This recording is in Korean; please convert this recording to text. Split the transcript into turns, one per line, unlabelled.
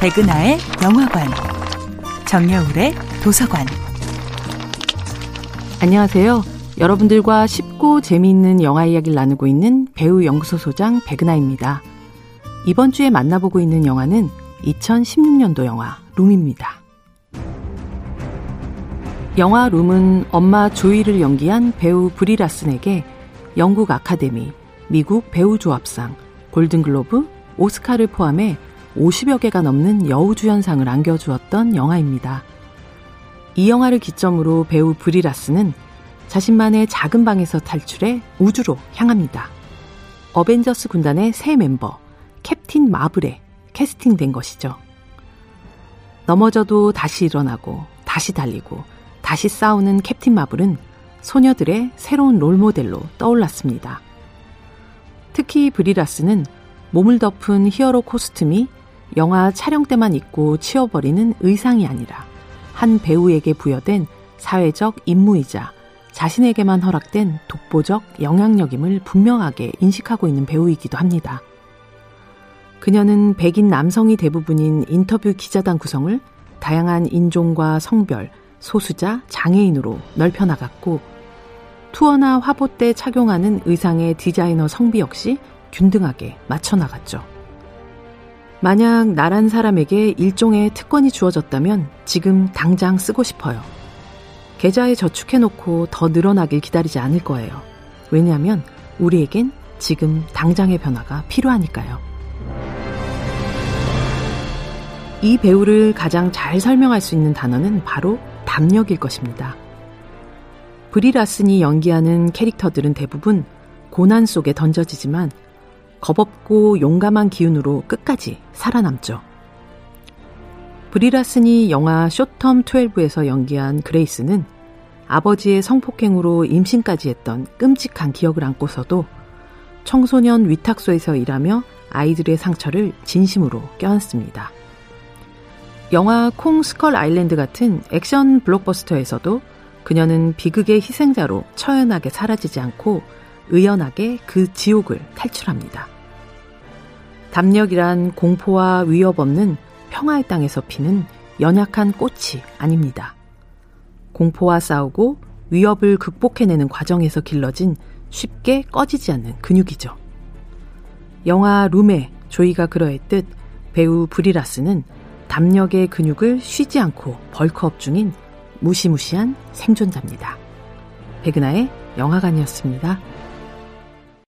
백은하의 영화관, 정여울의 도서관.
안녕하세요. 여러분들과 쉽고 재미있는 영화 이야기를 나누고 있는 배우 연구소 소장 백은하입니다. 이번 주에 만나보고 있는 영화는 2016년도 영화 룸입니다. 영화 룸은 엄마 조이를 연기한 배우 브리 라슨에게 영국 아카데미, 미국 배우조합상, 골든글로브, 오스카를 포함해 50여 개가 넘는 여우주연상을 안겨주었던 영화입니다. 이 영화를 기점으로 배우 브리 라슨은 자신만의 작은 방에서 탈출해 우주로 향합니다. 어벤져스 군단의 새 멤버, 캡틴 마블에 캐스팅된 것이죠. 넘어져도 다시 일어나고, 다시 달리고, 다시 싸우는 캡틴 마블은 소녀들의 새로운 롤모델로 떠올랐습니다. 특히 브리라스는 몸을 덮은 히어로 코스튬이 영화 촬영 때만 입고 치워버리는 의상이 아니라 한 배우에게 부여된 사회적 임무이자 자신에게만 허락된 독보적 영향력임을 분명하게 인식하고 있는 배우이기도 합니다. 그녀는 백인 남성이 대부분인 인터뷰 기자단 구성을 다양한 인종과 성별, 소수자, 장애인으로 넓혀나갔고 투어나 화보 때 착용하는 의상의 디자이너 성비 역시 균등하게 맞춰나갔죠. 만약 나란 사람에게 일종의 특권이 주어졌다면 지금 당장 쓰고 싶어요. 계좌에 저축해놓고 더 늘어나길 기다리지 않을 거예요. 왜냐하면 우리에겐 지금 당장의 변화가 필요하니까요. 이 배우를 가장 잘 설명할 수 있는 단어는 바로 담력일 것입니다. 브리 라슨이 연기하는 캐릭터들은 대부분 고난 속에 던져지지만 겁없고 용감한 기운으로 끝까지 살아남죠. 브리 라슨이 영화 Short Term 12에서 연기한 그레이스는 아버지의 성폭행으로 임신까지 했던 끔찍한 기억을 안고서도 청소년 위탁소에서 일하며 아이들의 상처를 진심으로 껴안습니다. 영화 콩 스컬 아일랜드 같은 액션 블록버스터에서도 그녀는 비극의 희생자로 처연하게 사라지지 않고 의연하게 그 지옥을 탈출합니다. 담력이란 공포와 위협 없는 평화의 땅에서 피는 연약한 꽃이 아닙니다. 공포와 싸우고 위협을 극복해내는 과정에서 길러진 쉽게 꺼지지 않는 근육이죠. 영화 룸의 조이가 그러했듯 배우 브리라스는 담력의 근육을 쉬지 않고 벌크업 중인 무시무시한 생존자입니다. 백은하의 영화관이었습니다.